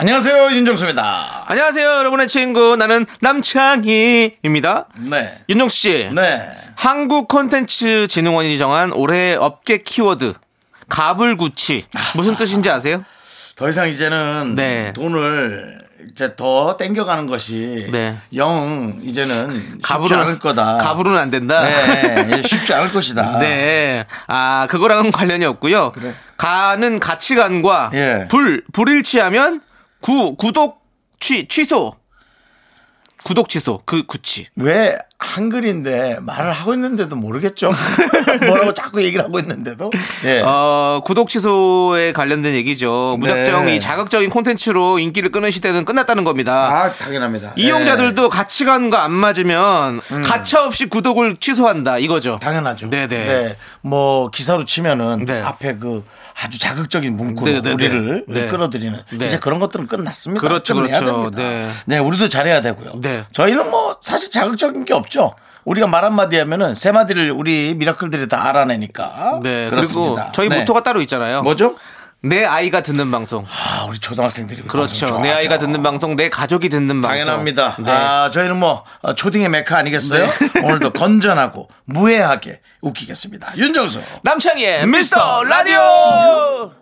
안녕하세요 윤정수입니다. 안녕하세요, 여러분의 친구. 나는 남창희입니다. 네. 윤정수 씨. 네. 한국 콘텐츠 진흥원이 정한 올해 업계 키워드. 가불구치. 무슨 뜻인지 아세요? 더 이상 이제는 네. 돈을 이제 더 땡겨가는 것이 네. 영 이제는 가불은, 않을 거다. 가불은 안 된다. 네, 예, 쉽지 않을 것이다. 네. 아, 그거랑은 관련이 없고요. 그래. 가는 가치관과 예. 불, 불일치하면 구, 구독 취, 취소. 구독 취소. 그 구치. 왜 한글인데 말을 하고 있는데도 모르겠죠? 뭐라고 자꾸 얘기를 하고 있는데도. 예. 어, 구독 취소에 관련된 얘기죠. 무작정 네. 이 자극적인 콘텐츠로 인기를 끄는 시대는 끝났다는 겁니다. 아, 당연합니다. 이용자들도 예. 가치관과 안 맞으면 가차 없이 구독을 취소한다 이거죠. 당연하죠. 네네. 네. 뭐 기사로 치면은 네. 앞에 그 아주 자극적인 문구로 네네네. 우리를 네. 끌어들이는 네. 이제 그런 것들은 끝났습니다. 그렇죠, 그렇죠. 네. 네, 우리도 잘해야 되고요. 네. 저희는 뭐 사실 자극적인 게 없죠. 우리가 말 한마디 하면은 세 마디를 우리 미라클들이 다 알아내니까. 네. 그렇습니다. 그리고 저희 네. 모토가 따로 있잖아요. 뭐죠? 내 아이가 듣는 방송. 아, 우리 초등학생들이 그 그렇죠. 내. 아이가 듣는 방송, 내 가족이 듣는 방송. 당연합니다. 네. 아, 저희는 뭐 어, 초딩의 메카 아니겠어요? 오늘도 건전하고 무해하게 웃기겠습니다. 윤정수. 남창희의 미스터 라디오!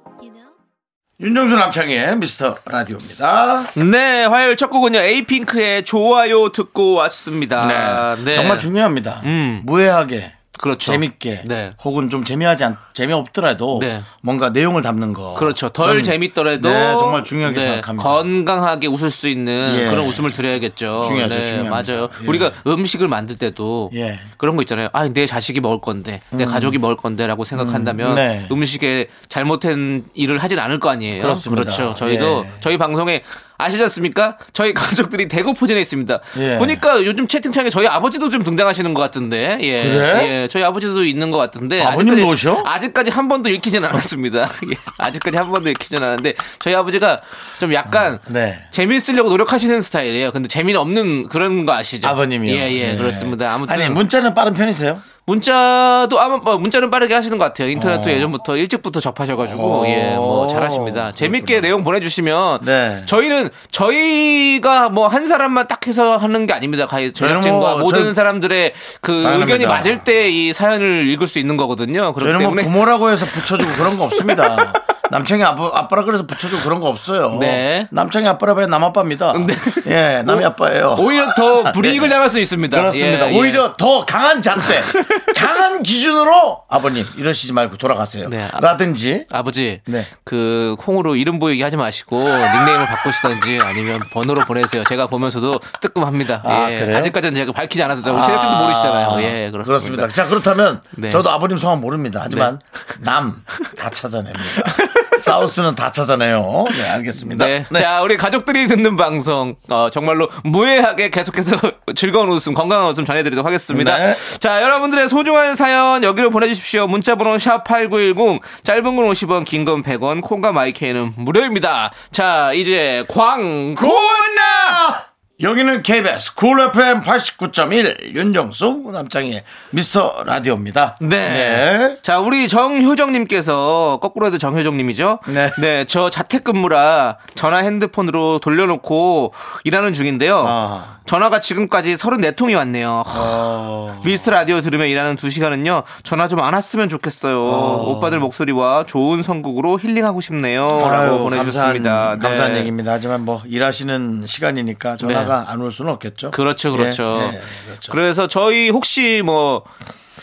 윤정수 남창의 미스터 라디오입니다. 네, 화요일 첫 곡은요, 에이핑크의 좋아요 듣고 왔습니다. 네. 정말 중요합니다. 음. 무해하게. 그렇죠. 재밌게 네. 혹은 좀 재미하지 않 재미없더라도 네. 뭔가 내용을 담는 거 그렇죠. 덜 재밌더라도 네, 정말 중요하게 네, 생각합니다. 건강하게 웃을 수 있는 예. 그런 웃음을 드려야겠죠. 중요하죠, 네, 중요합니다. 맞아요. 예. 우리가 음식을 만들 때도 예. 그런 거 있잖아요. 아, 내 자식이 먹을 건데, 내 가족이 먹을 건데라고 생각한다면 음, 네. 음식에 잘못된 일을 하진 않을 거 아니에요. 그렇습니다. 렇죠 저희도 예. 저희 방송에 아시지 않습니까? 저희 가족들이 대구 포진에 있습니다. 예. 보니까 요즘 채팅창에 저희 아버지도 좀 등장하시는 것 같은데. 예. 그래? 예. 저희 아버지도 있는 것 같은데. 아버님도 아직까지- 오셔? 아직까지 한 번도 읽히진 않았습니다. 예. 아직까지 한 번도 읽히진 않았는데 저희 아버지가 좀 약간 네. 재미있으려고 노력하시는 스타일이에요. 근데 재미는 없는 그런 거 아시죠? 아버님이요. 예, 예, 네. 그렇습니다. 아무튼 아니 문자는 빠른 편이세요? 문자도 아마 뭐 문자는 빠르게 하시는 것 같아요. 인터넷도 어. 예전부터 일찍부터 접하셔가지고 어. 예, 뭐 잘하십니다. 재밌게 내용 보내주시면 네. 저희는 저희가 뭐 한 사람만 딱 해서 하는 게 아닙니다. 제작진과 뭐 모든 사람들의 그 당연합니다. 의견이 맞을 때 이 사연을 읽을 수 있는 거거든요. 그렇기 뭐 때문에 부모라고 해서 붙여주고 그런 거 없습니다. 남창이 아빠, 아빠라 그래서 붙여주고 그런 거 없어요. 네. 남창이 아빠라 면 남아빠입니다. 네. 예, 남이 아빠예요. 오히려 더 불이익을 당할 수 있습니다. 그렇습니다. 예, 예. 오히려 더 강한 잣대, 강한 기준으로 아버님 이러시지 말고 돌아가세요. 네, 아- 라든지 아버지, 네. 그 콩으로 이름 보이게 하지 마시고 닉네임을 바꾸시던지 아니면 번호로 보내세요. 제가 보면서도 뜨끔합니다. 아, 예. 그래요? 아직까지는 제가 밝히지 않아서 제작진도 모르시잖아요. 예, 그렇습니다. 자 그렇다면 네. 저도 아버님 성함 모릅니다. 하지만 남 다 찾아냅니다. 사우스는 다 찾아내요. 네, 알겠습니다. 네. 네. 자, 우리 가족들이 듣는 방송, 어, 정말로 무해하게 계속해서 즐거운 웃음, 건강한 웃음 전해드리도록 하겠습니다. 네. 자, 여러분들의 소중한 사연 여기로 보내주십시오. 문자번호 샵8910, 짧은 건 50원, 긴 건 100원, 콩과 마이케이는 무료입니다. 자, 이제 광고! 고나 여기는 KBS 쿨 FM 89.1 윤정수 남창희의 미스터 라디오입니다. 네. 자, 우리 정효정님께서, 거꾸로 해도 정효정님이죠? 네. 저 자택근무라 전화 핸드폰으로 돌려놓고 일하는 중인데요. 아. 전화가 지금까지 34통이 왔네요. 어. 미스터 라디오 들으며 일하는 두 시간은요, 전화 좀 안 왔으면 좋겠어요. 오빠들 목소리와 좋은 선곡으로 힐링하고 싶네요. 라고 아유, 보내주셨습니다. 감사한, 감사한 네. 얘기입니다. 하지만 뭐 일하시는 시간이니까 전화 가 안 올 수는 없겠죠. 그렇죠, 그렇죠. 예, 예, 그렇죠. 그래서 저희 혹시 뭐,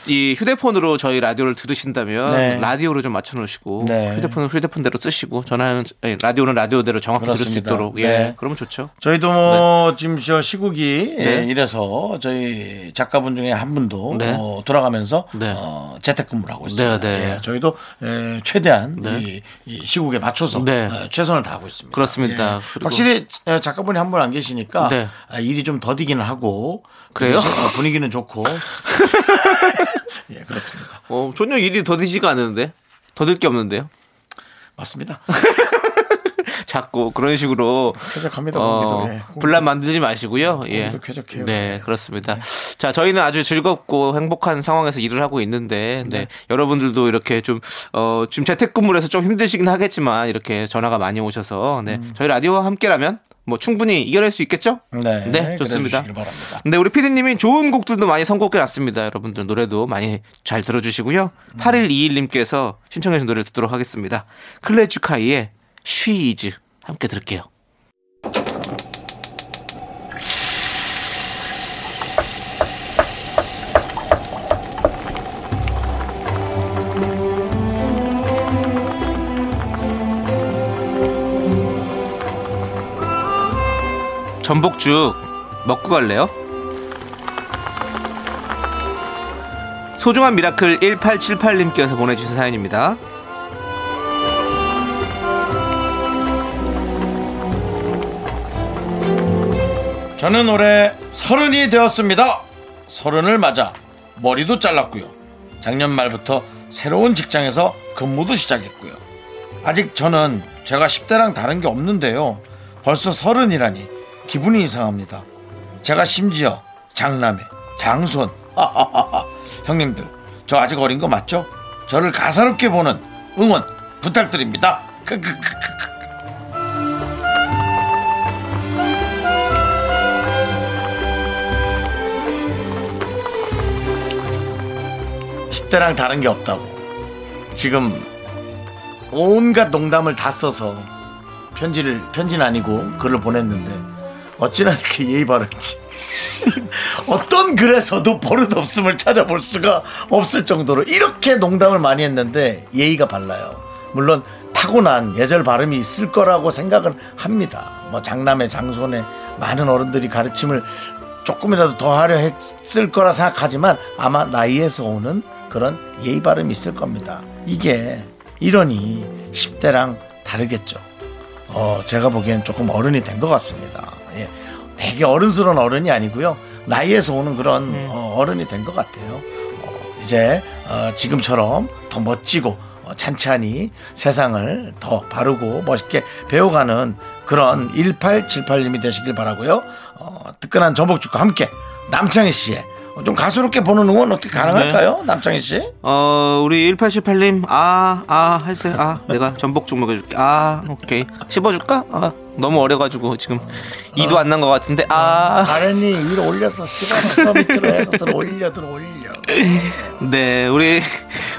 이 휴대폰으로 저희 라디오를 들으신다면 네. 라디오로 좀 맞춰놓으시고 네. 휴대폰은 휴대폰대로 쓰시고 전화는 아니, 라디오는 라디오대로 정확히 들을 수 그렇습니다. 있도록 예 네. 그러면 좋죠. 저희도 뭐 지금 저 시국이 네. 예, 이래서 저희 작가분 중에 한 분도 네. 어, 돌아가면서 네. 어, 재택근무를 하고 있습니다. 네, 네. 예, 저희도 에, 최대한 이, 이 시국에 맞춰서 네. 어, 최선을 다하고 있습니다. 그렇습니다. 예. 확실히 어, 작가분이 한 분 안 계시니까 네. 아, 일이 좀 더디기는 하고 그래요? 어, 분위기는 좋고 예 그렇습니다. 어, 전혀 일이 더디지가 않는데. 더딜 게 없는데요. 맞습니다. 자꾸 그런 식으로 쾌적합니다. 어. 예. 분란 만들지 마시고요. 예. 쾌적해요. 네, 그렇습니다. 자, 저희는 아주 즐겁고 행복한 상황에서 일을 하고 있는데, 네. 여러분들도 이렇게 좀, 어, 지금 재택근무를 해서 좀 힘드시긴 하겠지만, 이렇게 전화가 많이 오셔서, 네. 저희 라디오와 함께라면, 뭐 충분히 이겨낼 수 있겠죠? 네, 네, 좋습니다. 근데 우리 피디님이 좋은 곡들도 많이 선곡해 놨습니다. 여러분들 노래도 많이 잘 들어주시고요. 8121님께서 신청해 주신 노래를 듣도록 하겠습니다. 클래주카이의 쉬이즈 함께 들을게요. 전복죽 먹고 갈래요? 소중한 Miracle 1878님께서 보내주신 사연입니다. 저는 올해 서른이 되었습니다. 서른을 맞아 머리도 잘랐고요. 작년 말부터 새로운 직장에서 근무도 시작했고요. 아직 저는 제가 10대랑 다른 게 없는데요. 벌써 서른이라니 기분이 이상합니다. 제가 심지어 장남의 장손. 형님들, 저 아직 어린 거 맞죠? 저를 가사롭게 보는 응원 부탁드립니다. 크크크크. 10대랑 다른 게 없다고. 지금 온갖 농담을 다 써서 편지를 편지는 아니고 글을 보냈는데 어찌나 이렇게 예의 바른지 어떤 글에서도 버릇 없음을 찾아볼 수가 없을 정도로 이렇게 농담을 많이 했는데 예의가 발라요. 물론 타고난 예절 발음이 있을 거라고 생각을 합니다. 뭐 장남의 장손의 많은 어른들이 가르침을 조금이라도 더 하려 했을 거라 생각하지만 아마 나이에서 오는 그런 예의 발음이 있을 겁니다. 이게 이러니 10대랑 다르겠죠. 어, 제가 보기엔 조금 어른이 된 것 같습니다. 예. 되게 어른스러운 어른이 아니고요. 나이에서 오는 그런 어, 어른이 된 것 같아요. 어, 이제 어, 지금처럼 더 멋지고 어, 찬찬히 세상을 더 바르고 멋있게 배워가는 그런 1878님이 되시길 바라고요. 어, 뜨끈한 전복죽과 함께 남창희 씨의 좀 가수롭게 보는 응원 어떻게 가능할까요? 남창희 씨? 어, 우리 1878님, 아, 아, 하세요. 아, 내가 전복죽 먹여줄게. 아, 오케이. 씹어줄까? 아, 너무 어려가지고 지금 이도 안 난 것 같은데, 아. 아랫니 위로 올려서 시간을 밑으로 해서 들어 올려 들어 올려. 네, 우리,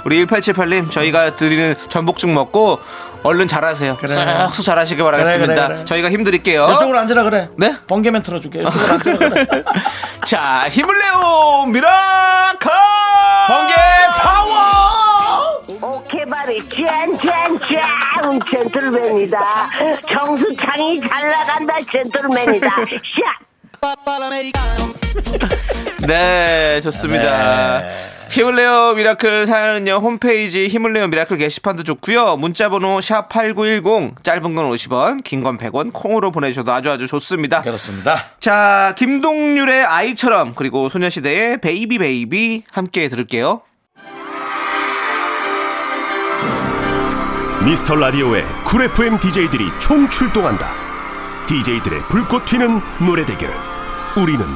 우리 1878님, 저희가 드리는 전복죽 먹고 얼른 잘하세요. 그래. 쏙쏙 잘하시길 바라겠습니다. 그래, 그래. 저희가 힘드릴게요. 이쪽으로 앉으라 그래. 네? 번개면 틀어줄게. 이쪽으로 앉으라 그래. 자, 힘을 내요! 미라클! 번개! 오케바리 짠짠짠 젠틀맨이다 정수창이 잘 나간다 젠틀맨이다 샷 네, 좋습니다. 네. 힘을 내요 Miracle 사연은요 홈페이지 힘을 내요 Miracle 게시판도 좋고요 문자번호 샵 #8910 짧은 건 50원, 긴 건 100원 콩으로 보내주셔도 아주 아주 좋습니다. 그렇습니다. 자 김동률의 아이처럼 그리고 소녀시대의 Baby Baby 함께 들을게요. 미스터 라디오의 쿨 FM DJ들이 총 출동한다. DJ들의 불꽃 튀는 노래 대결. 우리는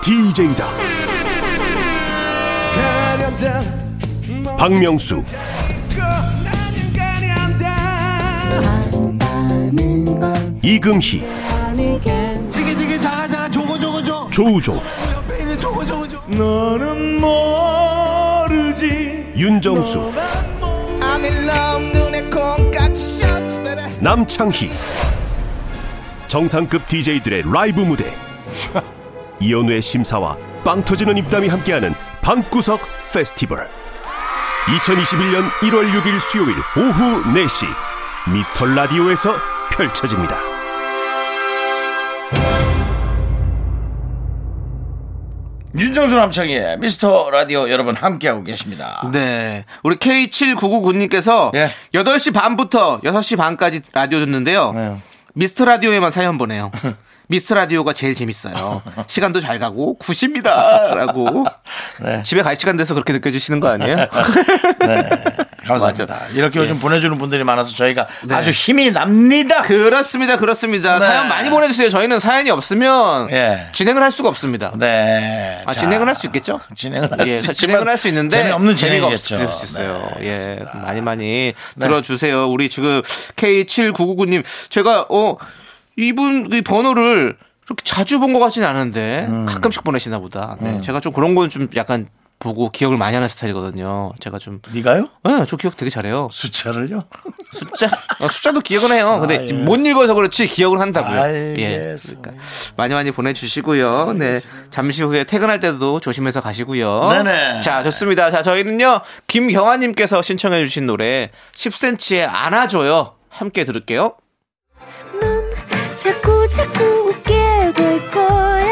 DJ다. 박명수, 이금희, 조우종, 너는 모르지. 윤정수, 남창희. 정상급 DJ들의 라이브 무대. 이연우의 심사와 빵 터지는 입담이 함께하는 방구석 페스티벌. 2021년 1월 6일 수요일 오후 4시 미스터 라디오에서 펼쳐집니다. 윤정수 남창의 미스터 라디오 여러분 함께하고 계십니다. 네. 우리 K7999님께서 예. 8시 반부터 6시 반까지 라디오 듣는데요. 네. 미스터 라디오에만 사연 보내요. 미스터 라디오가 제일 재밌어요. 시간도 잘 가고 굿입니다. 라고. 네. 집에 갈 시간 돼서 그렇게 느껴지시는 거 아니에요? 감사합니다. 이렇게 요즘 보내주는 분들이 많아서 저희가 네. 아주 힘이 납니다. 그렇습니다. 그렇습니다. 네. 사연 많이 보내주세요. 저희는 사연이 없으면 예. 진행을 할 수가 없습니다. 네. 아, 자, 진행을 할 수 있겠죠? 진행을 할 예, 수 진행을 할 수 있는데 재미없는 재미가. 없을 수 있어요. 네, 예. 많이 많이 들어주세요. 우리 지금 K7999님 제가 어 이분 이 번호를 그렇게 자주 본 것 같지는 않은데 음. 가끔씩 보내시나 보다. 네, 제가 좀 그런 건 좀 약간 보고 기억을 많이 하는 스타일이거든요. 제가 좀, 네가요? 네, 저 기억 되게 잘해요. 숫자를요? 숫자, 어, 숫자도 기억은 해요. 근데 아, 예. 못 읽어서 그렇지 기억을 한다고요. 알겠습니다. 그러니까 많이 많이 보내주시고요. 네, 잠시 후에 퇴근할 때도 조심해서 가시고요. 네네. 자, 좋습니다. 자, 저희는요 김경아님께서 신청해주신 노래 10cm의 안아줘요. 함께 들을게요. 넌 자꾸 자꾸 웃게 될 거야.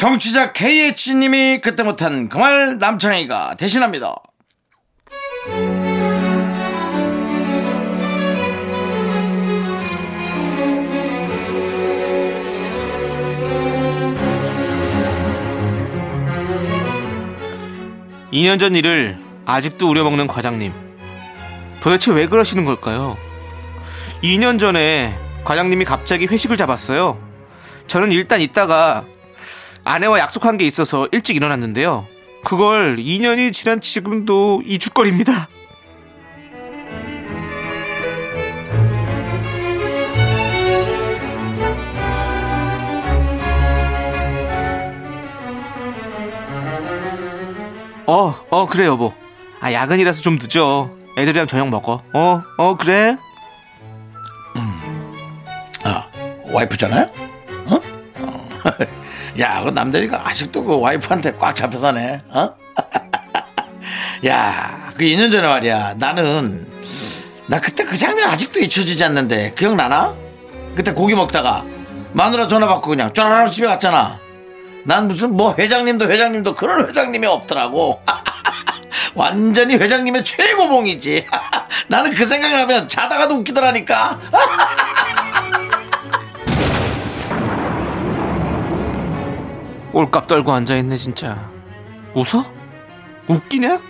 정취자 KH님이 그때 못한 그 말 남창희가 대신합니다. 이 년 전 일을 아직도 우려먹는 과장님. 도대체 왜 그러시는 걸까요? 2년 전에 과장님이 갑자기 회식을 잡았어요. 저는 일단 있다가 아내와 약속한 게 있어서 일찍 일어났는데요. 그걸 2년이 지난 지금도 이죽거립니다. 어, 어, 그래, 여보. 아, 야근이라서 좀 늦어. 애들이랑 저녁 먹어. 어, 어, 그래? 아, 와이프잖아요? 어? 어. 야, 그 남대리가 아직도 그 와이프한테 꽉 잡혀 사네. 어? 야, 그 2년 전에 말이야. 나는 나 그때 그 장면 아직도 잊혀지지 않는데 기억나나? 그때 고기 먹다가 마누라 전화 받고 그냥 쫘라락 집에 갔잖아. 난 무슨 뭐 회장님도 회장님도 그런 회장님이 없더라고. 완전히 회장님의 최고봉이지. 나는 그 생각하면 자다가도 웃기더라니까. 꼴값 떨고 앉아있네, 진짜. 웃어? 웃기냐?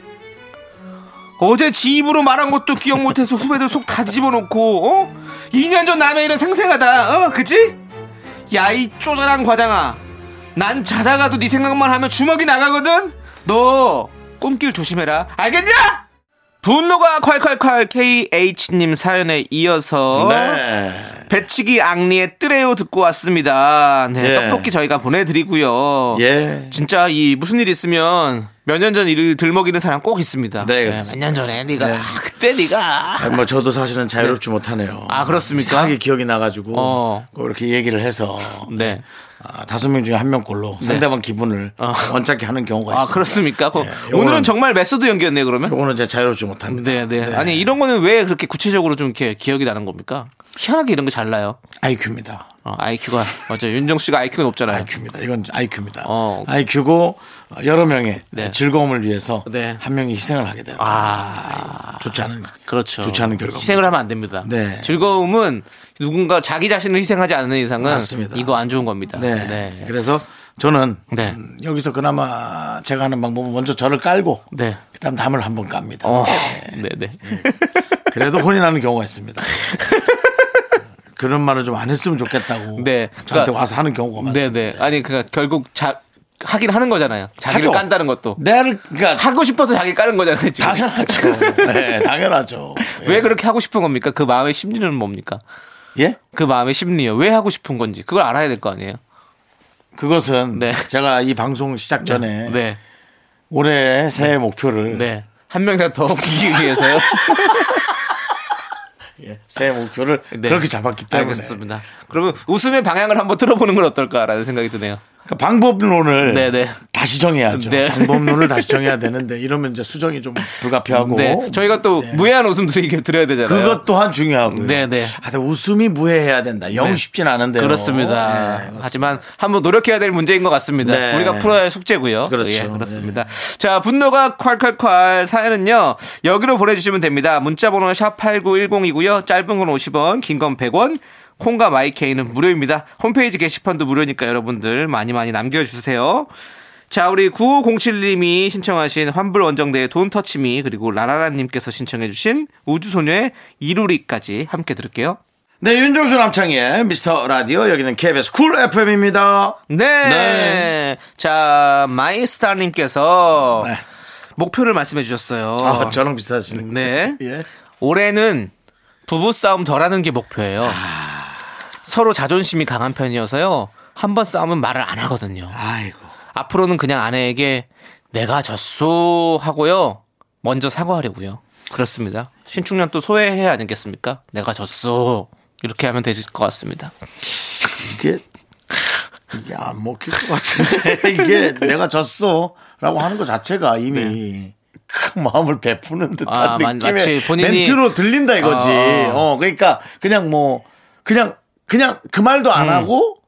어제 지 입으로 말한 것도 기억 못해서 후배들 속 다 뒤집어 놓고, 어? 2년 전 남의 일은 생생하다, 어? 그치? 야, 이 쪼잔한 과장아. 난 자다가도 네 생각만 하면 주먹이 나가거든? 너, 꿈길 조심해라. 알겠냐? 분노가 콸콸콸 KH님 사연에 이어서 네. 배치기 앙리의 뜨레요 듣고 왔습니다. 네, 예. 떡볶이 저희가 보내드리고요. 예. 진짜 이 무슨 일 있으면 몇 년 전 일을 들먹이는 사람 꼭 있습니다. 네, 그렇습니다. 몇년 전에 네가 네. 아, 그때 네가 아니, 뭐 저도 사실은 자유롭지 못하네요. 아, 그렇습니까? 이상하게 기억이 나가지고 어. 꼭 이렇게 얘기를 해서 네. 아, 다섯 명 중에 한 명꼴로 상대방 기분을 어. 언짢게 하는 경우가 아 있습니다. 그렇습니까? 그럼 예, 요거는- 오늘은 정말 메소드 연기였네요. 그러면. 요거는 제가 자유롭지 못합니다. 네, 네, 아니 이런 거는 왜 그렇게 구체적으로 좀 이렇게 기억이 나는 겁니까? 희한하게 이런 게 잘 나요. IQ입니다. 어, IQ가 맞아요. 윤정수 씨가 IQ가 높잖아요. IQ입니다. 이건 IQ입니다. 어. IQ고 여러 명의 네. 즐거움을 위해서 네. 한 명이 희생을 하게 되는 아, 좋지 않은 그렇죠. 좋지 않은 결과. 희생을 하면 안 됩니다. 네. 즐거움은 누군가 자기 자신을 희생하지 않는 이상은 맞습니다. 이거 안 좋은 겁니다. 네. 네. 그래서 저는 네. 음, 여기서 그나마 제가 하는 방법은 먼저 저를 깔고 네. 그다음 남을 한번 깝니다. 어, 네, 네. 그래도 혼이 나는 경우가 있습니다. 그런 말을 좀 안 했으면 좋겠다고 네. 저한테 그러니까- 와서 하는 경우가 네, 많습니다. 네. 아니 그러니까 결국 자 하긴 하는 거잖아요. 자기를 하죠. 깐다는 것도 내를 그러니까 하고 싶어서 자기 까는 거잖아요. 지금. 당연하죠. 네, 당연하죠. 왜 그렇게 하고 싶은 겁니까? 그 마음의 심리는 뭡니까? 예? 그 마음의 심리요. 왜 하고 싶은 건지 그걸 알아야 될 거 아니에요. 그것은 네. 제가 이 방송 시작 전에 네, 올해 새해 목표를 네. 한 명이라도 더 부기기 위해서요. 예, 새해 목표를 네. 그렇게 잡았기 때문에 알겠습니다. 그러면 웃음의 방향을 한번 들어보는 건 어떨까라는 생각이 드네요. 그러니까 방법론을 네, 네. 다시 정해야죠. 네. 방법론을 다시 정해야 되는데 이러면 이제 수정이 좀 불가피하고 네, 저희가 또 무해한 웃음 드려야 되잖아요. 그것 또한 중요하고요. 네, 네. 아, 웃음이 무해해야 된다. 영 네. 쉽진 않은데요. 그렇습니다. 네, 하지만 한번 노력해야 될 문제인 것 같습니다. 네. 우리가 풀어야 할 숙제고요. 그렇죠. 예, 그렇습니다. 자, 분노가 콸콸콸 사연은요. 여기로 보내주시면 됩니다. 문자번호 샵 #8910이고요. 짧은 건 50원, 긴 건 100원. 콩과 마이케이는 무료입니다. 홈페이지 게시판도 무료니까 여러분들 많이 많이 남겨주세요. 자, 우리 9507님이 신청하신 환불 원정대의 Don't Touch Me 그리고 라라라님께서 신청해주신 우주소녀의 이루리까지 함께 들을게요. 네, 윤정수 남창희의 미스터 라디오 여기는 KBS 쿨 FM입니다. 네. 네. 자, 마이스타님께서 네. 목표를 말씀해 주셨어요. 아, 저랑 비슷하시네. 네. 예. 올해는 부부싸움 덜 하는 게 목표예요. 아. 서로 자존심이 강한 편이어서요. 한 번 싸우면 말을 안 하거든요. 아이고. 앞으로는 그냥 아내에게 내가 졌소 하고요. 먼저 사과하려고요. 그렇습니다. 신축년 또 소외해 아니겠습니까? 내가 졌소. 이렇게 하면 되실 것 같습니다. 이게 이게 안 먹힐 것 같은데 이게 내가 졌어 라고 하는 것 자체가 이미 큰 마음을 베푸는 듯한 아, 마- 느낌의 본인이- 멘트로 들린다 이거지 아. 어 그러니까 그냥 뭐 그냥 그냥 그 말도 음. 안 하고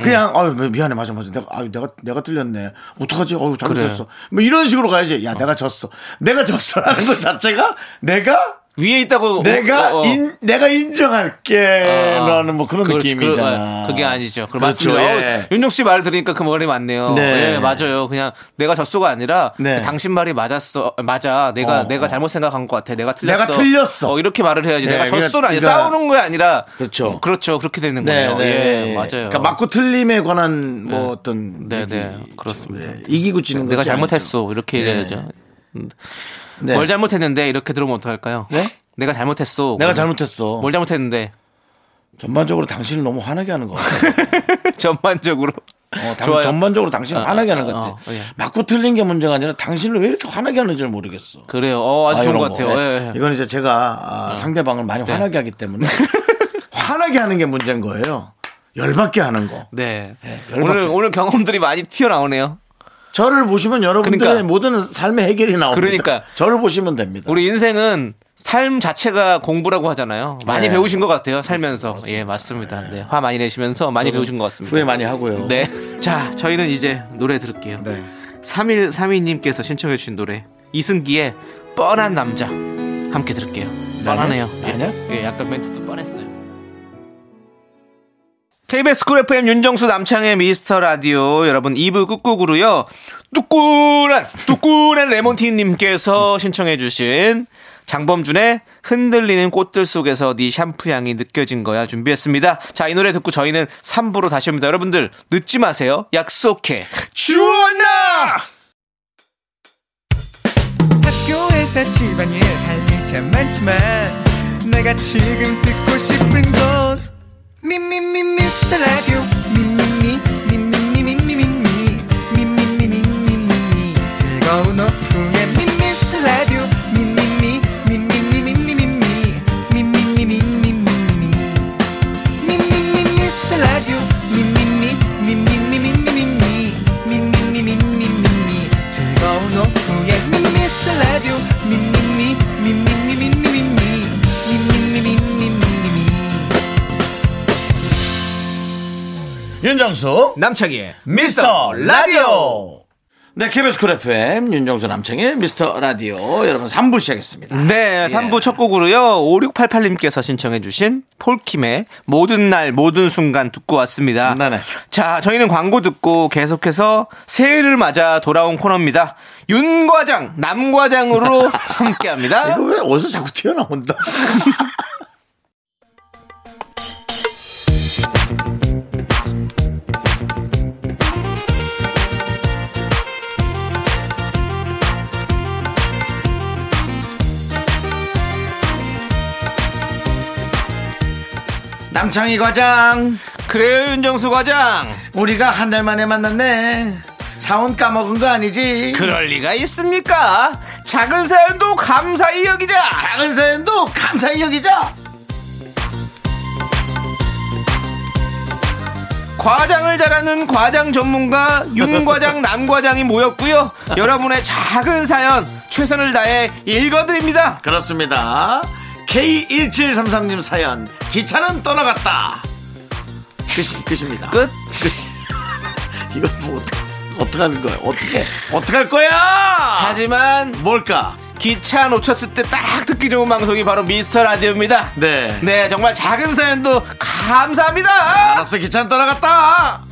그냥 아유 미안해 맞아 맞아 내가 아유 내가 내가 틀렸네. 어떡하지? 어유 잘못했어. 뭐 이런 식으로 가야지 야 내가 졌어. 내가 졌어라는 것 자체가 내가 위에 있다고 내가 어, 어. 인 내가 인정할게라는 뭐 그런 그렇지, 느낌이잖아. 그, 게 아니죠. 그 그렇죠, 맞습니다. 예. 어, 윤종 씨 말 들으니까 그 말이 맞네요. 네. 예, 맞아요. 그냥 내가 졌소가 아니라 네. 당신 말이 맞았어. 맞아. 내가 어, 내가 어. 잘못 생각한 것 같아. 내가 틀렸어. 내가 틀렸어. 어, 이렇게 말을 해야지. 네, 내가 아니라 그러니까- 싸우는 거야 아니라 그렇죠. 음, 그렇죠. 그렇게 되는 네, 거예요. 네. 예, 맞아요. 그러니까 맞고 틀림에 관한 뭐 어떤 네. 네. 그렇습니다. 예, 이기고 지는 내가 것이 잘못했어. 이렇게 네. 얘기해야죠. 아니죠. 네. 뭘 잘못했는데 이렇게 들으면 어떡할까요? 네? 내가 잘못했어. 내가 잘못했어. 뭘 잘못했는데 전반적으로 당신을 너무 화나게 하는 것 같아. 전반적으로 어, 당- 좋아요. 전반적으로 당신을 어, 화나게 하는 어, 것 같아. 어, 예. 맞고 틀린 게 문제가 아니라 당신을 왜 이렇게 화나게 하는지 를 모르겠어. 그래요. 어, 아주 아, 좋은 것 거. 같아요. 네. 예, 예. 이건 이제 제가 아, 상대방을 많이 네. 화나게 하기 때문에 화나게 하는 게 문제인 거예요. 열받게 하는 거. 네. 열받게. 오늘 오늘 경험들이 많이 튀어나오네요. 저를 보시면 여러분들의 그러니까. 모든 삶의 해결이 나옵니다. 그러니까. 저를 보시면 됩니다. 우리 인생은 삶 자체가 공부라고 하잖아요. 많이 네. 배우신 것 같아요. 살면서. 예, 맞습니다. 네. 화 많이 내시면서 많이 배우신 것 같습니다. 후회 많이 하고요. 네. 자, 저희는 이제 노래 들을게요. 네. 3132님께서 신청해 주신 노래. 이승기의 뻔한 남자. 함께 들을게요. 뻔하네요. 예. 아니야? 예, 약간 멘트도 뻔했어요. KBS 쿨 FM 윤정수 남창희의 미스터 라디오 여러분 2부 끝곡으로요. 뚜꾸란 뚜꾸란 레몬티님께서 신청해 주신 장범준의 흔들리는 꽃들 속에서 네 샴푸 향이 느껴진 거야 준비했습니다. 자 이 노래 듣고 저희는 3부로 다시 옵니다. 여러분들 늦지 마세요. 약속해. 주원나! 학교에서 집안일 할일참 많지만 내가 지금 듣고 싶은 건 미미미 미스터 라디오 윤정수 남창희의 미스터 라디오. 네, KBS 쿨 FM 윤정수 남창희의 미스터 라디오 여러분 3부 시작했습니다. 네, 3부 첫 곡으로요. 5688님께서 신청해주신 폴킴의 모든 날, 모든 순간 듣고 왔습니다. 네네. 자, 저희는 광고 듣고 계속해서 새해를 맞아 돌아온 코너입니다. 윤과장, 남과장으로 함께 합니다. 이거 왜 어디서 자꾸 튀어나온다? 남창희 과장. 그래요 윤정수 과장. 우리가 한 달 만에 만났네. 사원 까먹은 거 아니지? 그럴 리가 있습니까? 작은 사연도 감사히 여기자. 작은 사연도 감사히 여기자. 과장을 잘하는 과장 전문가 윤 과장 남 과장이 모였고요. 여러분의 작은 사연 최선을 다해 읽어드립니다. 그렇습니다 K1733님 사연. 기차는 떠나갔다. 끝이, 끝입니다. 끝? 이거 뭐 어떻게 어떻게 하는 거야? 어떻게 어떻게 할 거야? 하지만 뭘까? 기차 놓쳤을 때 딱 듣기 좋은 방송이 바로 미스터 라디오입니다. 네. 네 정말 작은 사연도 감사합니다. 알았어 기차는 떠나갔다.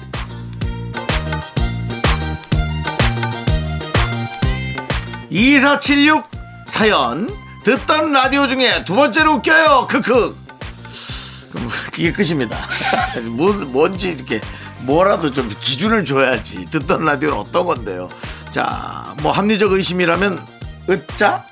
2476 사연 듣던 라디오 중에 두 번째로 웃겨요. 크크. 그럼 이게 끝입니다. 뭐, 뭔지 이렇게 뭐라도 좀 기준을 줘야지 듣던 라디오는 어떤 건데요? 자 뭐 합리적 의심이라면 으짜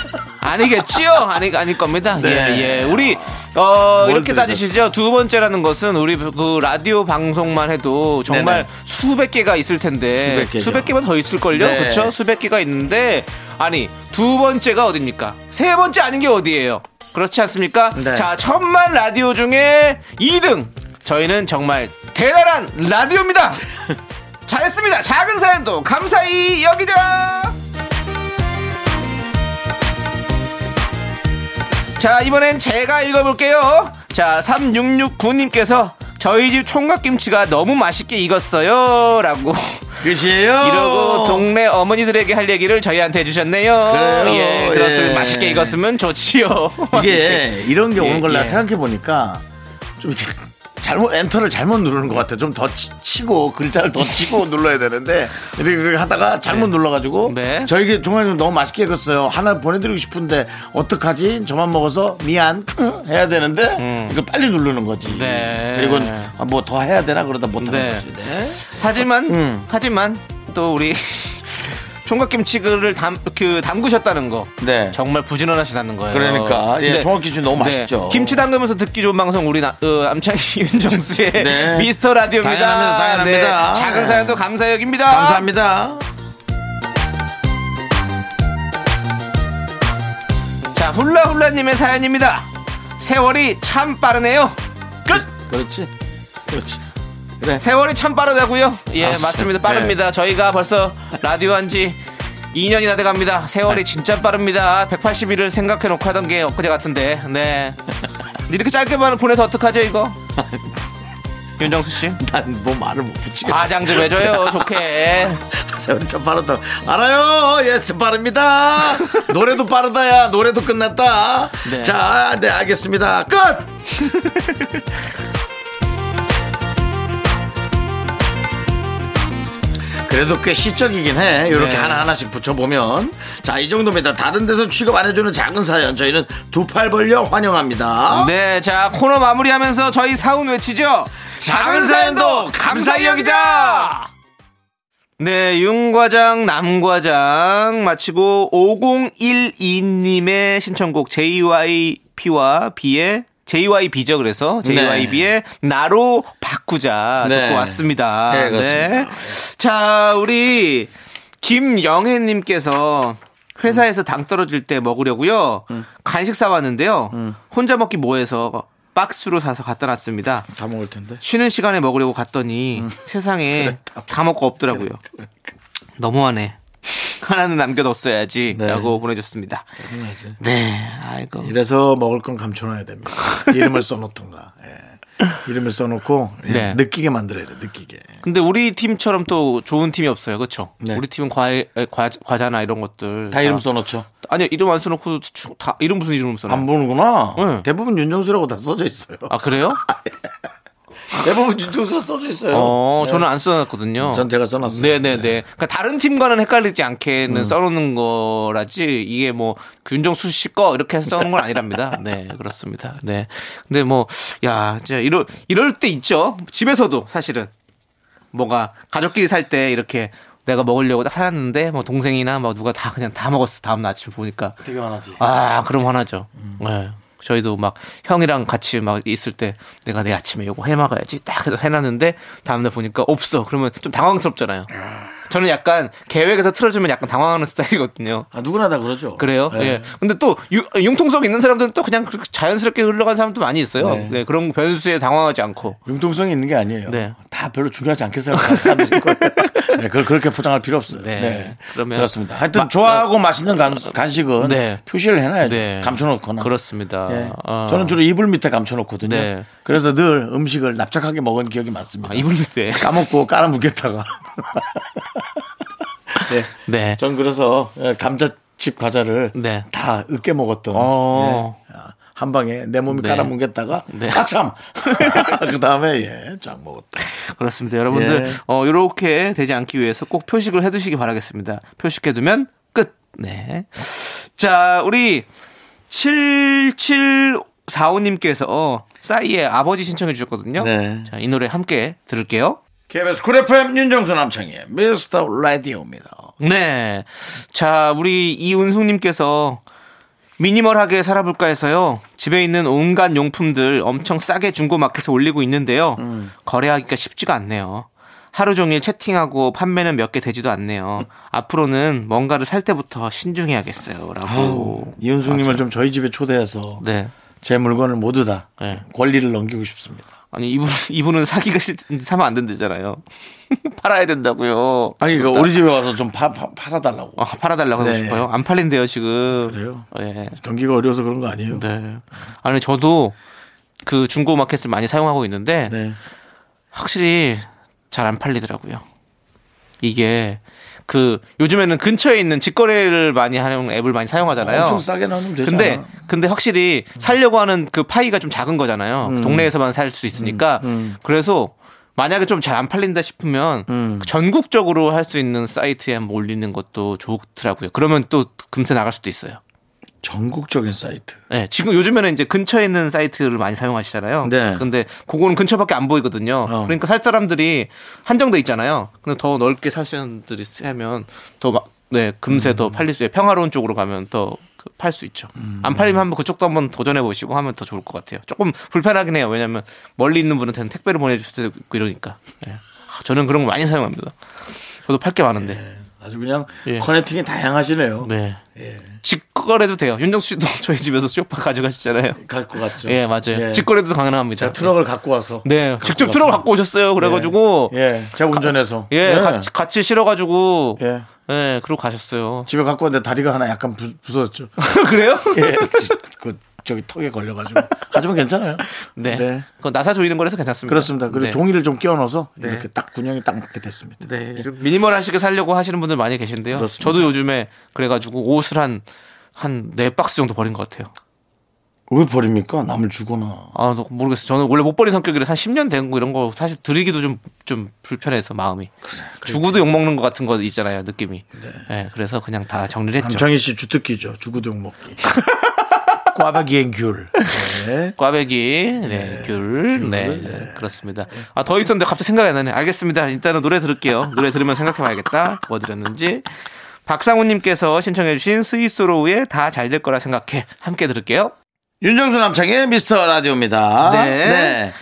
아니겠지요? 아니 아닐 겁니다. 네. 예, 예. 우리 어뭘 이렇게? 따지시죠. 두 번째라는 것은 우리 그 라디오 방송만 해도 정말 네네. 수백 개가 있을 텐데 수백 개죠. 개만 더 있을 걸요. 네. 그렇죠? 수백 개가 있는데 아니 두 번째가 어딥니까? 세 번째 아닌 게 어디예요? 그렇지 않습니까? 네. 자, 천만 라디오 중에 2등. 저희는 정말 대단한 라디오입니다. 잘했습니다. 작은 사연도 감사히 여기자. 자, 이번엔 제가 읽어볼게요. 자, 3669님께서 저희 집 총각김치가 너무 맛있게 익었어요. 라고 끝이에요 이러고 동네 어머니들에게 할 얘기를 저희한테 해주셨네요. 그래요. 예, 그렇습니다. 예. 맛있게 익었으면 좋지요. 이게 이런 게 오는 예, 걸 내가 예. 생각해 보니까 좀 이렇게 잘못 엔터를 잘못 누르는 것 같아. 좀 더 치고 글자를 더 치고 눌러야 되는데 이렇게 이렇게 하다가 잘못 눌러가지고 네. 저에게 정말 좀 너무 맛있게 익었어요. 하나 보내드리고 싶은데 어떡하지? 저만 먹어서 미안 해야 되는데 이거 빨리 누르는 거지. 음. 네. 그리고 뭐 더 해야 되나 그러다 못하는 네. 거지. 네. 하지만 음. 하지만 또 우리 총각김치를 담, 그 담그셨다는 거 네. 정말 부지런하시다는 거예요. 그러니까 예, 네. 총각김치 너무 맛있죠. 김치 담그면서 듣기 좋은 방송 우리 나, 어, 암창희 윤정수의 네. 미스터 라디오입니다. 당연합니다, 당연합니다. 네. 작은 네. 사연도 감사역입니다. 감사합니다. 자 훌라훌라님의 사연입니다. 세월이 참 빠르네요. 끝. 그렇지. 그렇지. 네, 세월이 참 빠르다고요? 예, 알았어요. 맞습니다. 빠릅니다. 저희가 벌써 라디오 한지 2년이 다 돼갑니다. 세월이 진짜 빠릅니다. 180일을 생각해 놓고 하던 게 엊그제 같은데. 네. 이렇게 짧게만 보내서 어떡하죠, 이거? 윤정수 씨. 난 뭐 말을 못 붙이겠어. 과장 좀 해줘요, 좋게. 세월이 참 빠르다. 알아요. 예, 참 빠릅니다. 노래도 빠르다 야. 노래도 끝났다. 네. 자, 네, 알겠습니다. 끝! 그래도 꽤 시적이긴 해. 이렇게 네. 하나하나씩 붙여보면. 자, 이 정도입니다. 다른 데서 취급 안 해주는 작은 사연. 저희는 두 팔 벌려 환영합니다. 네, 자, 코너 마무리하면서 저희 사운 외치죠. 작은 사연도 감사히 여기자! 네, 윤과장, 남과장 마치고 5012님의 신청곡 JYP와 B의 JYB죠, 그래서 JYB의 나로 바꾸자 네. 듣고 왔습니다. 네, 그렇습니다. 자, 우리 김영애 님께서 회사에서 당 떨어질 때 먹으려고요. 음. 간식 사 왔는데요. 혼자 먹기 뭐해서 박스로 사서 갖다 놨습니다. 다 먹을 텐데. 쉬는 시간에 먹으려고 갔더니 음. 세상에 다 먹고 없더라고요. 너무하네. 하나는 남겨뒀어야지. 네. 라고 보내줬습니다. 네, 아이고. 이래서 먹을 건 감춰놔야 됩니다. 이름을 써놓던가. 예. 이름을 써놓고 예, 네. 느끼게 만들어야 돼. 느끼게. 근데 우리 팀처럼 또 좋은 팀이 없어요. 그렇죠? 네. 우리 팀은 과일, 에, 과, 과자나 이런 것들. 다 이름 써놓죠. 아니요, 이름 안 써놓고 추- 다 이름 무슨 이름 써놔? 안 보는구나. 네. 대부분 윤정수라고 다 써져 있어요. 아, 그래요? 대부분 윤정수가 써져 있어요. 어, 네. 저는 안 써놨거든요. 전 제가 써놨어요. 네네네. 그러니까 다른 팀과는 헷갈리지 음. 않게는 써놓는 거라지 이게 뭐 윤정수 씨 거 이렇게 해서 써놓은 건 아니랍니다. 네 그렇습니다. 네. 근데 뭐 야 진짜 이럴 이럴 때 있죠. 집에서도 사실은 뭐가 가족끼리 살 때 이렇게 내가 먹으려고 딱 사놨는데 뭐 동생이나 뭐 누가 다 그냥 다 먹었어 다음 날 아침 보니까 되게 화나지. 아 그럼 화나죠. 네. 저희도 막 형이랑 같이 막 있을 때 내가 내일 아침에 요거 해 먹어야지 딱 해서 해놨는데 다음날 보니까 없어. 그러면 좀 당황스럽잖아요. 저는 약간 계획에서 틀어주면 약간 당황하는 스타일이거든요. 아, 누구나 다 그러죠. 그래요? 네. 예. 근데 또 유- 융통성 있는 사람들은 또 그냥 그렇게 자연스럽게 흘러간 사람도 많이 있어요. 네. 네, 그런 변수에 당황하지 않고. 융통성이 있는 게 아니에요. 네. 다 별로 중요하지 않게 생각하는 사람들일 거예요. 네, 그걸 그렇게 포장할 필요 없어요. 네. 네. 그러면 그렇습니다. 하여튼 마- 좋아하고 맛있는 간, 간식은 네. 표시를 해놔야죠. 네. 감춰놓거나. 그렇습니다. 예. 어. 저는 주로 이불 밑에 감춰놓거든요. 네. 그래서 늘 음식을 납작하게 먹은 기억이 많습니다. 아, 이불 밑에. 까먹고 깔아뭉갰다가. 네. 네. 전 그래서 예, 감자칩 과자를 네. 다 으깨 먹었던 어. 예. 아, 한 방에 내 몸이 네. 깔아뭉갰다가 네. 아참 그 다음에 예쫙 먹었다. 그렇습니다. 여러분들, 예. 어, 요렇게 되지 않기 위해서 꼭 표식을 해두시기 바라겠습니다. 표식해두면 끝. 네. 자, 우리 7745님께서 어, 싸이의 아버지 신청해 주셨거든요. 네. 자, 이 노래 함께 들을게요. KBS 쿨 FM 윤정수 남창의 미스터 라디오입니다. 네. 자, 우리 이은숙님께서 미니멀하게 살아볼까 해서요. 집에 있는 온갖 용품들 엄청 싸게 중고마켓에 올리고 있는데요. 거래하기가 쉽지가 않네요. 하루 종일 채팅하고 판매는 몇 개 되지도 않네요. 앞으로는 뭔가를 살 때부터 신중해야겠어요. 라고. 이은숙님을 좀 저희 집에 초대해서 네. 제 물건을 모두 다 네. 권리를 넘기고 싶습니다. 아니, 이분, 이분은 사기가 싫, 사면 안 된다잖아요. 팔아야 된다고요. 아니 그 우리 집에 와서 좀 파, 파, 팔아달라고. 아, 팔아달라고 하고 네. 싶어요. 안 팔린대요, 지금. 그래요? 예. 경기가 어려워서 그런 거 아니에요? 네. 아니 저도 그 중고 마켓을 많이 사용하고 있는데 네. 확실히 잘 안 팔리더라고요. 이게 그 요즘에는 근처에 있는 직거래를 많이 하는 앱을 많이 사용하잖아요. 엄청 싸게 나누면 되잖아. 근데 근데 확실히 살려고 하는 그 파이가 좀 작은 거잖아요. 음. 동네에서만 살 수 있으니까 그래서 만약에 좀 잘 안 팔린다 싶으면 음. 전국적으로 할 수 있는 사이트에 한번 올리는 것도 좋더라고요. 그러면 또 금세 나갈 수도 있어요. 전국적인 사이트. 네, 지금 요즘에는 이제 근처에 있는 사이트를 많이 사용하시잖아요. 네. 근데 그거는 근처밖에 안 보이거든요. 어. 그러니까 살 사람들이 한정돼 있잖아요. 근데 더 넓게 살 사람들이 하면 더 막, 네, 금세 음. 더 팔릴 수 있어요. 평화로운 쪽으로 가면 더 팔 수 있죠. 안 팔리면 한번 그쪽도 한번 도전해 보시고 하면 더 좋을 것 같아요. 조금 불편하긴 해요. 왜냐면 멀리 있는 분한테는 택배를 보내줄 수도 있고 이러니까. 네. 저는 그런 거 많이 사용합니다. 저도 팔 게 많은데. 아주 그냥 예. 커넥팅이 다양하시네요. 네. 예. 직거래도 돼요. 윤정수 씨도 저희 집에서 쇼파 가져가시잖아요. 갈것 같죠. 예, 맞아요. 예. 직거래도 가능합니다. 제가 트럭을 갖고 와서. 네, 갖고 직접 갔습니다. 트럭 갖고 오셨어요. 그래가지고 예, 제가 운전해서. 예, 예. 같이, 같이 실어가지고 예. 예, 그러고 가셨어요. 집에 갖고 왔는데 다리가 하나 약간 부, 부서졌죠. 그래요? 예. 그 저기 턱에 걸려가지고. 하지만 괜찮아요. 네. 네. 그건 나사 조이는 거라서 괜찮습니다. 그렇습니다. 그리고 네. 종이를 좀 끼워 넣어서 네. 이렇게 딱 균형이 딱 맞게 됐습니다. 네, 좀 미니멀하시게 살려고 하시는 분들 많이 계신데요. 그렇습니다. 저도 요즘에 그래가지고 옷을 한 한 네 박스 정도 버린 것 같아요. 왜 버립니까? 남을 주거나. 아, 너 모르겠어요. 저는 원래 못 버린 성격이라 한 10년 된 거 이런 거 사실 드리기도 좀, 좀 불편해서 마음이. 주고도 욕먹는 것 같은 거 있잖아요, 느낌이. 네. 그래서 그냥 다 정리를 했죠. 남창희 씨 주특기죠. 주구동 먹기. 꽈배기엔 귤. 네. 꽈배기, 네, 귤, 네, 그렇습니다. 아, 더 있었는데 갑자기 생각이 안 나네. 알겠습니다. 일단은 노래 들을게요. 노래 들으면 생각해 봐야겠다. 뭐 들었는지. 박상우님께서 신청해주신 스위스로우의 다 잘 될 거라 생각해. 함께 들을게요. 윤정수 남창의 미스터 라디오입니다. 네. 네.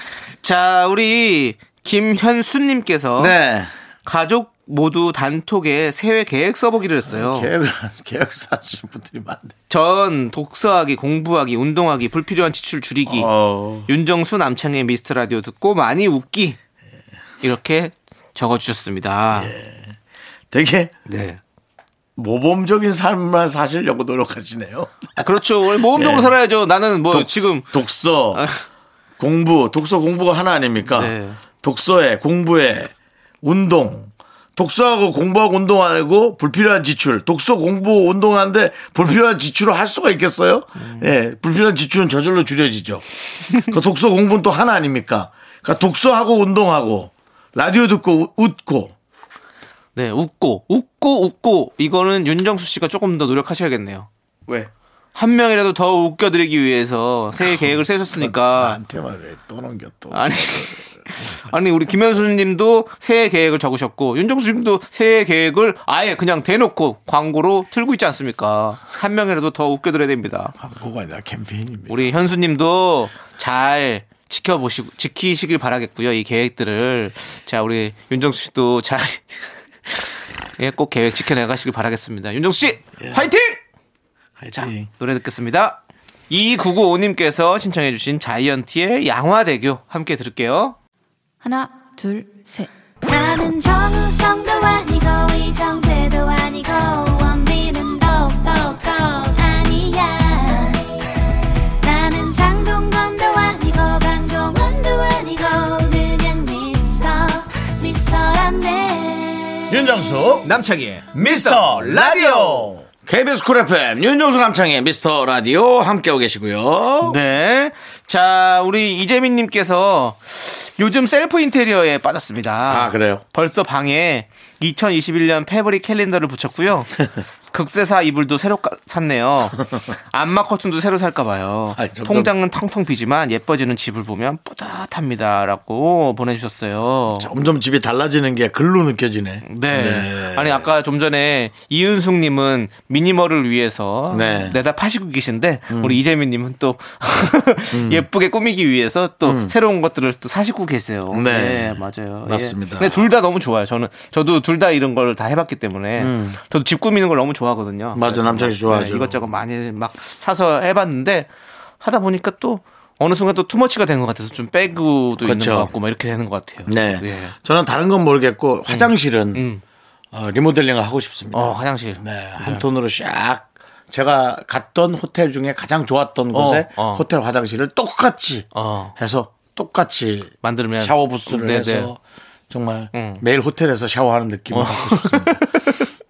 자, 우리 김현수님께서 네. 가족 모두 단톡에 새해 계획 써보기를 했어요. 계획, 계획사 하시는 분들이 많네. 전 독서하기, 공부하기, 운동하기, 불필요한 지출 줄이기, 어. 윤정수 남창의 미스터 라디오 듣고 많이 웃기 이렇게 적어주셨습니다. 되게 네. 모범적인 삶을 사시려고 노력하시네요. 아, 그렇죠. 원래 모범적으로 예. 살아야죠. 나는 뭐 독- 지금 독서, 아. 공부, 독서 공부가 하나 아닙니까? 네. 독서에, 공부에, 운동. 독서하고 공부하고 운동하고 불필요한 지출. 독서, 공부, 운동하는데 불필요한 지출을 할 수가 있겠어요? 음. 예, 불필요한 지출은 저절로 줄여지죠. 그 독서, 공부는 또 하나 아닙니까? 그러니까 독서하고 운동하고 라디오 듣고 우- 웃고 네 웃고 웃고 웃고 이거는 윤정수 씨가 조금 더 노력하셔야겠네요. 왜? 한 명이라도 더 웃겨드리기 위해서 새해 계획을 세셨으니까 나한테만 왜또 넘겨 또. 아니 아니 우리 김현수님도 새해 계획을 적으셨고 윤정수님도 새해 계획을 아예 그냥 대놓고 광고로 틀고 있지 않습니까? 한 명이라도 더 웃겨드려야 됩니다. 광고가 아니라 캠페인입니다. 우리 현수님도 잘 지켜보시고 지키시길 바라겠고요. 이 계획들을 자 우리 윤정수 씨도 잘 예, 꼭 계획 지켜나가시길 바라겠습니다. 윤정수 씨 화이팅! 자 화이팅. 노래 듣겠습니다. 2995님께서 신청해주신 자이언티의 양화대교 함께 들을게요. 하나, 둘, 셋. 나는 정우성도 아니고 이정재도 아니고 원빈은 더욱더 아니야 나는 장동건도 아니고 강동원도 아니고 그냥 미스터 미스터란데 윤정수 남창희의 미스터 라디오 KBS 쿨 FM 윤정수 남창희의 미스터 라디오 함께하고 계시고요. 네. 자, 우리 이재민 님께서 요즘 셀프 인테리어에 빠졌습니다. 아, 그래요? 벌써 방에 2021년 fabric 캘린더를 붙였고요. 극세사 이불도 새로 까- 샀네요. 암막 커튼도 새로 살까 봐요. 아이, 점점- 통장은 텅텅 비지만 예뻐지는 집을 보면 뿌듯합니다라고 보내주셨어요. 점점 집이 달라지는 게 글로 느껴지네. 네. 아니 아까 좀 전에 이은숙님은 minimal을 위해서 네. 음. 내다 파시고 계신데 우리 이재민님은 또 예쁘게 꾸미기 위해서 또 새로운 것들을 또 사시고 계세요. 네. 네, 맞아요. 맞습니다. 예. 근데 둘 다 너무 좋아요. 저는 저도 둘 다 이런 걸 다 해봤기 때문에 저도 집 꾸미는 걸 너무 좋아하거든요. 음. 맞아, 씨 좋아하죠. 네, 이것저것 많이 막 사서 해봤는데 하다 보니까 또 어느 순간 또 투머치가 된 것 같아서 좀 빼고도 있는 그렇죠. 것 같고 막 이렇게 되는 것 같아요. 네. 예. 저는 다른 건 모르겠고 화장실은 음. 어, 리모델링을 하고 싶습니다. 어 화장실. 네. 한 톤으로 샥 제가 갔던 호텔 중에 가장 좋았던 곳에 어. 호텔 화장실을 똑같이 어. 해서 똑같이 만들면 샤워 부스를 네, 해서 네. 정말 음. 매일 호텔에서 샤워하는 느낌을 갖고 싶습니다.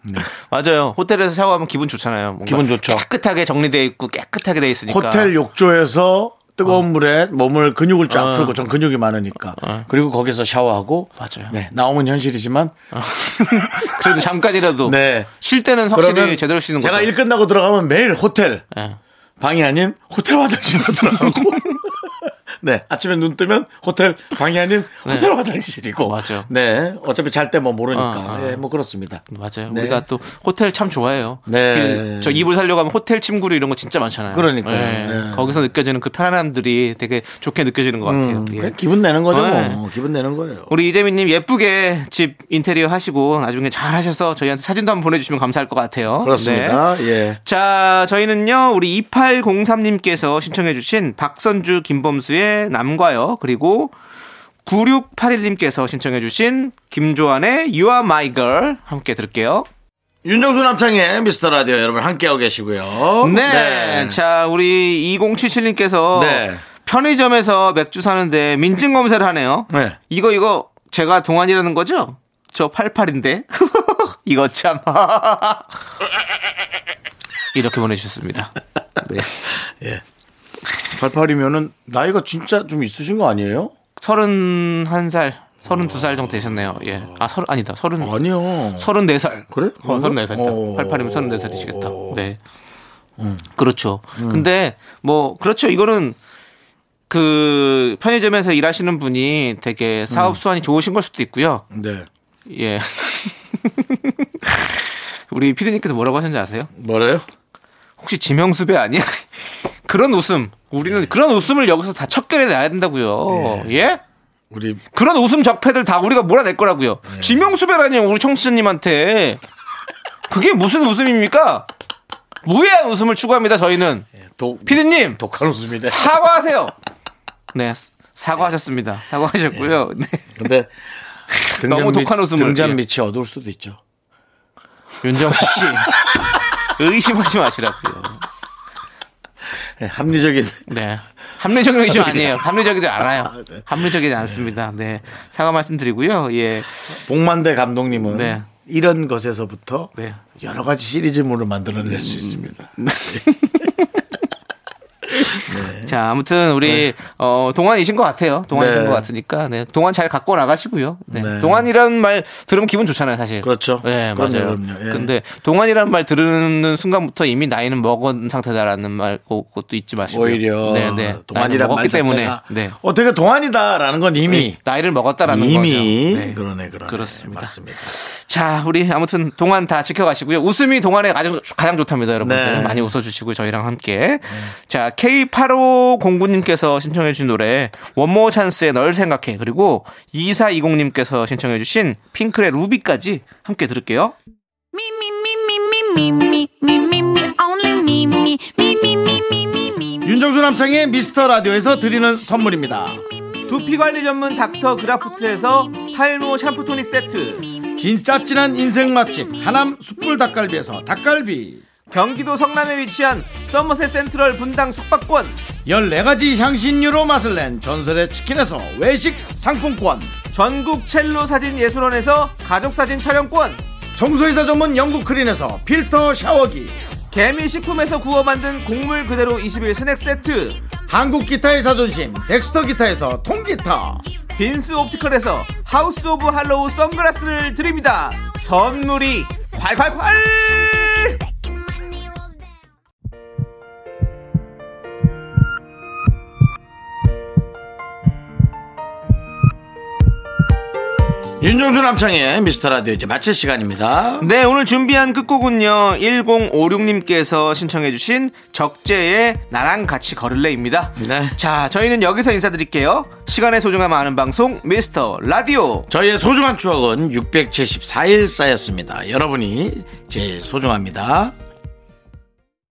맞아요. 호텔에서 샤워하면 기분 좋잖아요. 기분 좋죠. 깨끗하게 정리돼 있고 깨끗하게 돼 있으니까. 호텔 욕조에서 뜨거운 물에 몸을 근육을 쫙 어. 풀고 전 근육이 많으니까 그리고 거기서 샤워하고 맞아요. 네, 나오면 현실이지만 그래도 잠깐이라도 네. 쉴 때는 확실히 제대로 쉬는 거죠. 제가 일 끝나고 들어가면 매일 호텔 예. 방이 아닌 호텔 화장실로 들어가고 네 아침에 눈 뜨면 호텔 방이 아닌 호텔 화장실이고 네. 맞아요. 네 어차피 잘 때 뭐 모르니까 어, 어. 예, 뭐 그렇습니다 맞아요. 네. 우리가 또 호텔 참 좋아해요. 네. 그, 저 이불 살려고 하면 호텔 침구류 이런 거 진짜 많잖아요. 그러니까요. 예. 네. 거기서 느껴지는 그 편안함들이 되게 좋게 느껴지는 것 같아요. 음, 예. 그냥 기분 내는 거죠 네. 뭐 기분 내는 거예요 우리 이재민님 예쁘게 집 인테리어 하시고 나중에 잘 하셔서 저희한테 사진도 한번 보내주시면 감사할 것 같아요. 네. 그렇습니다 예 자, 저희는요, 우리 2803님께서 신청해주신 박선주, 김범수의 남과요, 그리고 9681님께서 신청해주신 김조한의 You Are My Girl 함께 들을게요. 윤정수 남창의 미스터 라디오 여러분 함께하고 계시고요 네. 자, 우리 2077님께서 네. 편의점에서 맥주 사는데 민증 검사를 하네요. 네. 이거, 이거 제가 동안이라는 거죠? 저 88인데. 이거 참. 이렇게 보내주셨습니다. 네. 88이면은 나이가 진짜 좀 있으신 거 아니에요? 31살, 32살 정도 되셨네요. 예. 아, 서른, 아니다. 서른, 아니요 34살. 그래? 어, 34살이다. 어. 88이면 34살이시겠다. 네. 그렇죠. 근데 뭐, 그렇죠. 이거는 그 편의점에서 일하시는 분이 되게 사업 수완이 좋으신 걸 수도 있고요. 네 예. 우리 피디님께서 뭐라고 하셨는지 아세요? 뭐래요? 혹시 지명수배 아니야? 그런 웃음. 우리는 그런 웃음을 여기서 다 척결해 놔야 된다고요. 예? 우리 그런 웃음 적폐들 다 우리가 몰아낼 거라고요. 네. 지명수배라니요, 우리 청취자님한테. 그게 무슨 웃음입니까? 무해한 웃음을 추구합니다, 저희는. 독 피디님! 독한 웃음이네 사과하세요! 네, 사과하셨습니다. 사과하셨고요. 네. 근데 등잔 너무 밑- 독한 웃음을, 등잔 예. 밑이 어두울 수도 있죠 윤정수 씨. 의심하지 마시라고요. 네, 합리적인 네. 합리적인 의심 아니에요. 합리적이지 않아요. 합리적이지 않습니다. 네. 사과 말씀드리고요. 예. 복만대 감독님은 네. 이런 것에서부터 네. 여러 가지 시리즈물을 만들어낼 수 있습니다. 자, 아무튼 우리 어, 동안이신 것 같아요. 동안이신 네. 것 같으니까 네. 동안 잘 갖고 나가시고요. 네. 네. 동안이라는 말 들으면 기분 좋잖아요, 사실. 그렇죠. 네, 맞아요. 그럼요. 예. 근데 동안이라는 말 들으는 순간부터 이미 나이는 먹은 상태다라는 말 그것도 잊지 마시고 오히려 네, 네. 동안이란 말 때문에 네. 어 되게 동안이다라는 건 이미 나이를 먹었다라는 이미 거죠. 네. 그러네 그러네 그렇습니다. 맞습니다. 자, 우리 아무튼 동안 다 지켜가시고요. 웃음이 동안에 가장, 가장 좋답니다, 여러분들. 네. 많이 웃어주시고 저희랑 함께. 자, 공구님께서 신청해 주신 노래 원모 찬스의 널 생각해 그리고 2420님께서 신청해 주신 핑클의 루비까지 함께 들을게요. 윤정수 남창의 미스터 라디오에서 드리는 선물입니다. 두피 관리 전문 닥터 그라프트에서 탈모 샴푸 토닉 세트. 진짜 진한 인생 맛집 하남 숯불 닭갈비에서 닭갈비. 경기도 성남에 위치한 서머셋 센트럴 분당 숙박권. 14가지 향신료로 맛을 낸 전설의 치킨에서 외식 상품권. 전국 첼로 사진 예술원에서 가족 사진 촬영권. 청소이사 전문 영국 크린에서 필터 샤워기. 개미 식품에서 구워 만든 곡물 그대로 21 스낵 세트. 한국 기타의 자존심 덱스터 기타에서 통기타. 빈스 옵티컬에서 하우스 오브 할로우 선글라스를 드립니다. 선물이 콸콸콸 윤정수 남창희의 미스터 라디오 이제 마칠 시간입니다. 네 오늘 준비한 끝곡은요 1056님께서 신청해주신 적재의 나랑 같이 걸을래입니다. 네. 자 저희는 여기서 인사드릴게요. 시간의 소중함 아는 방송 미스터 라디오. 저희의 소중한 추억은 674일 쌓였습니다. 여러분이 제일 소중합니다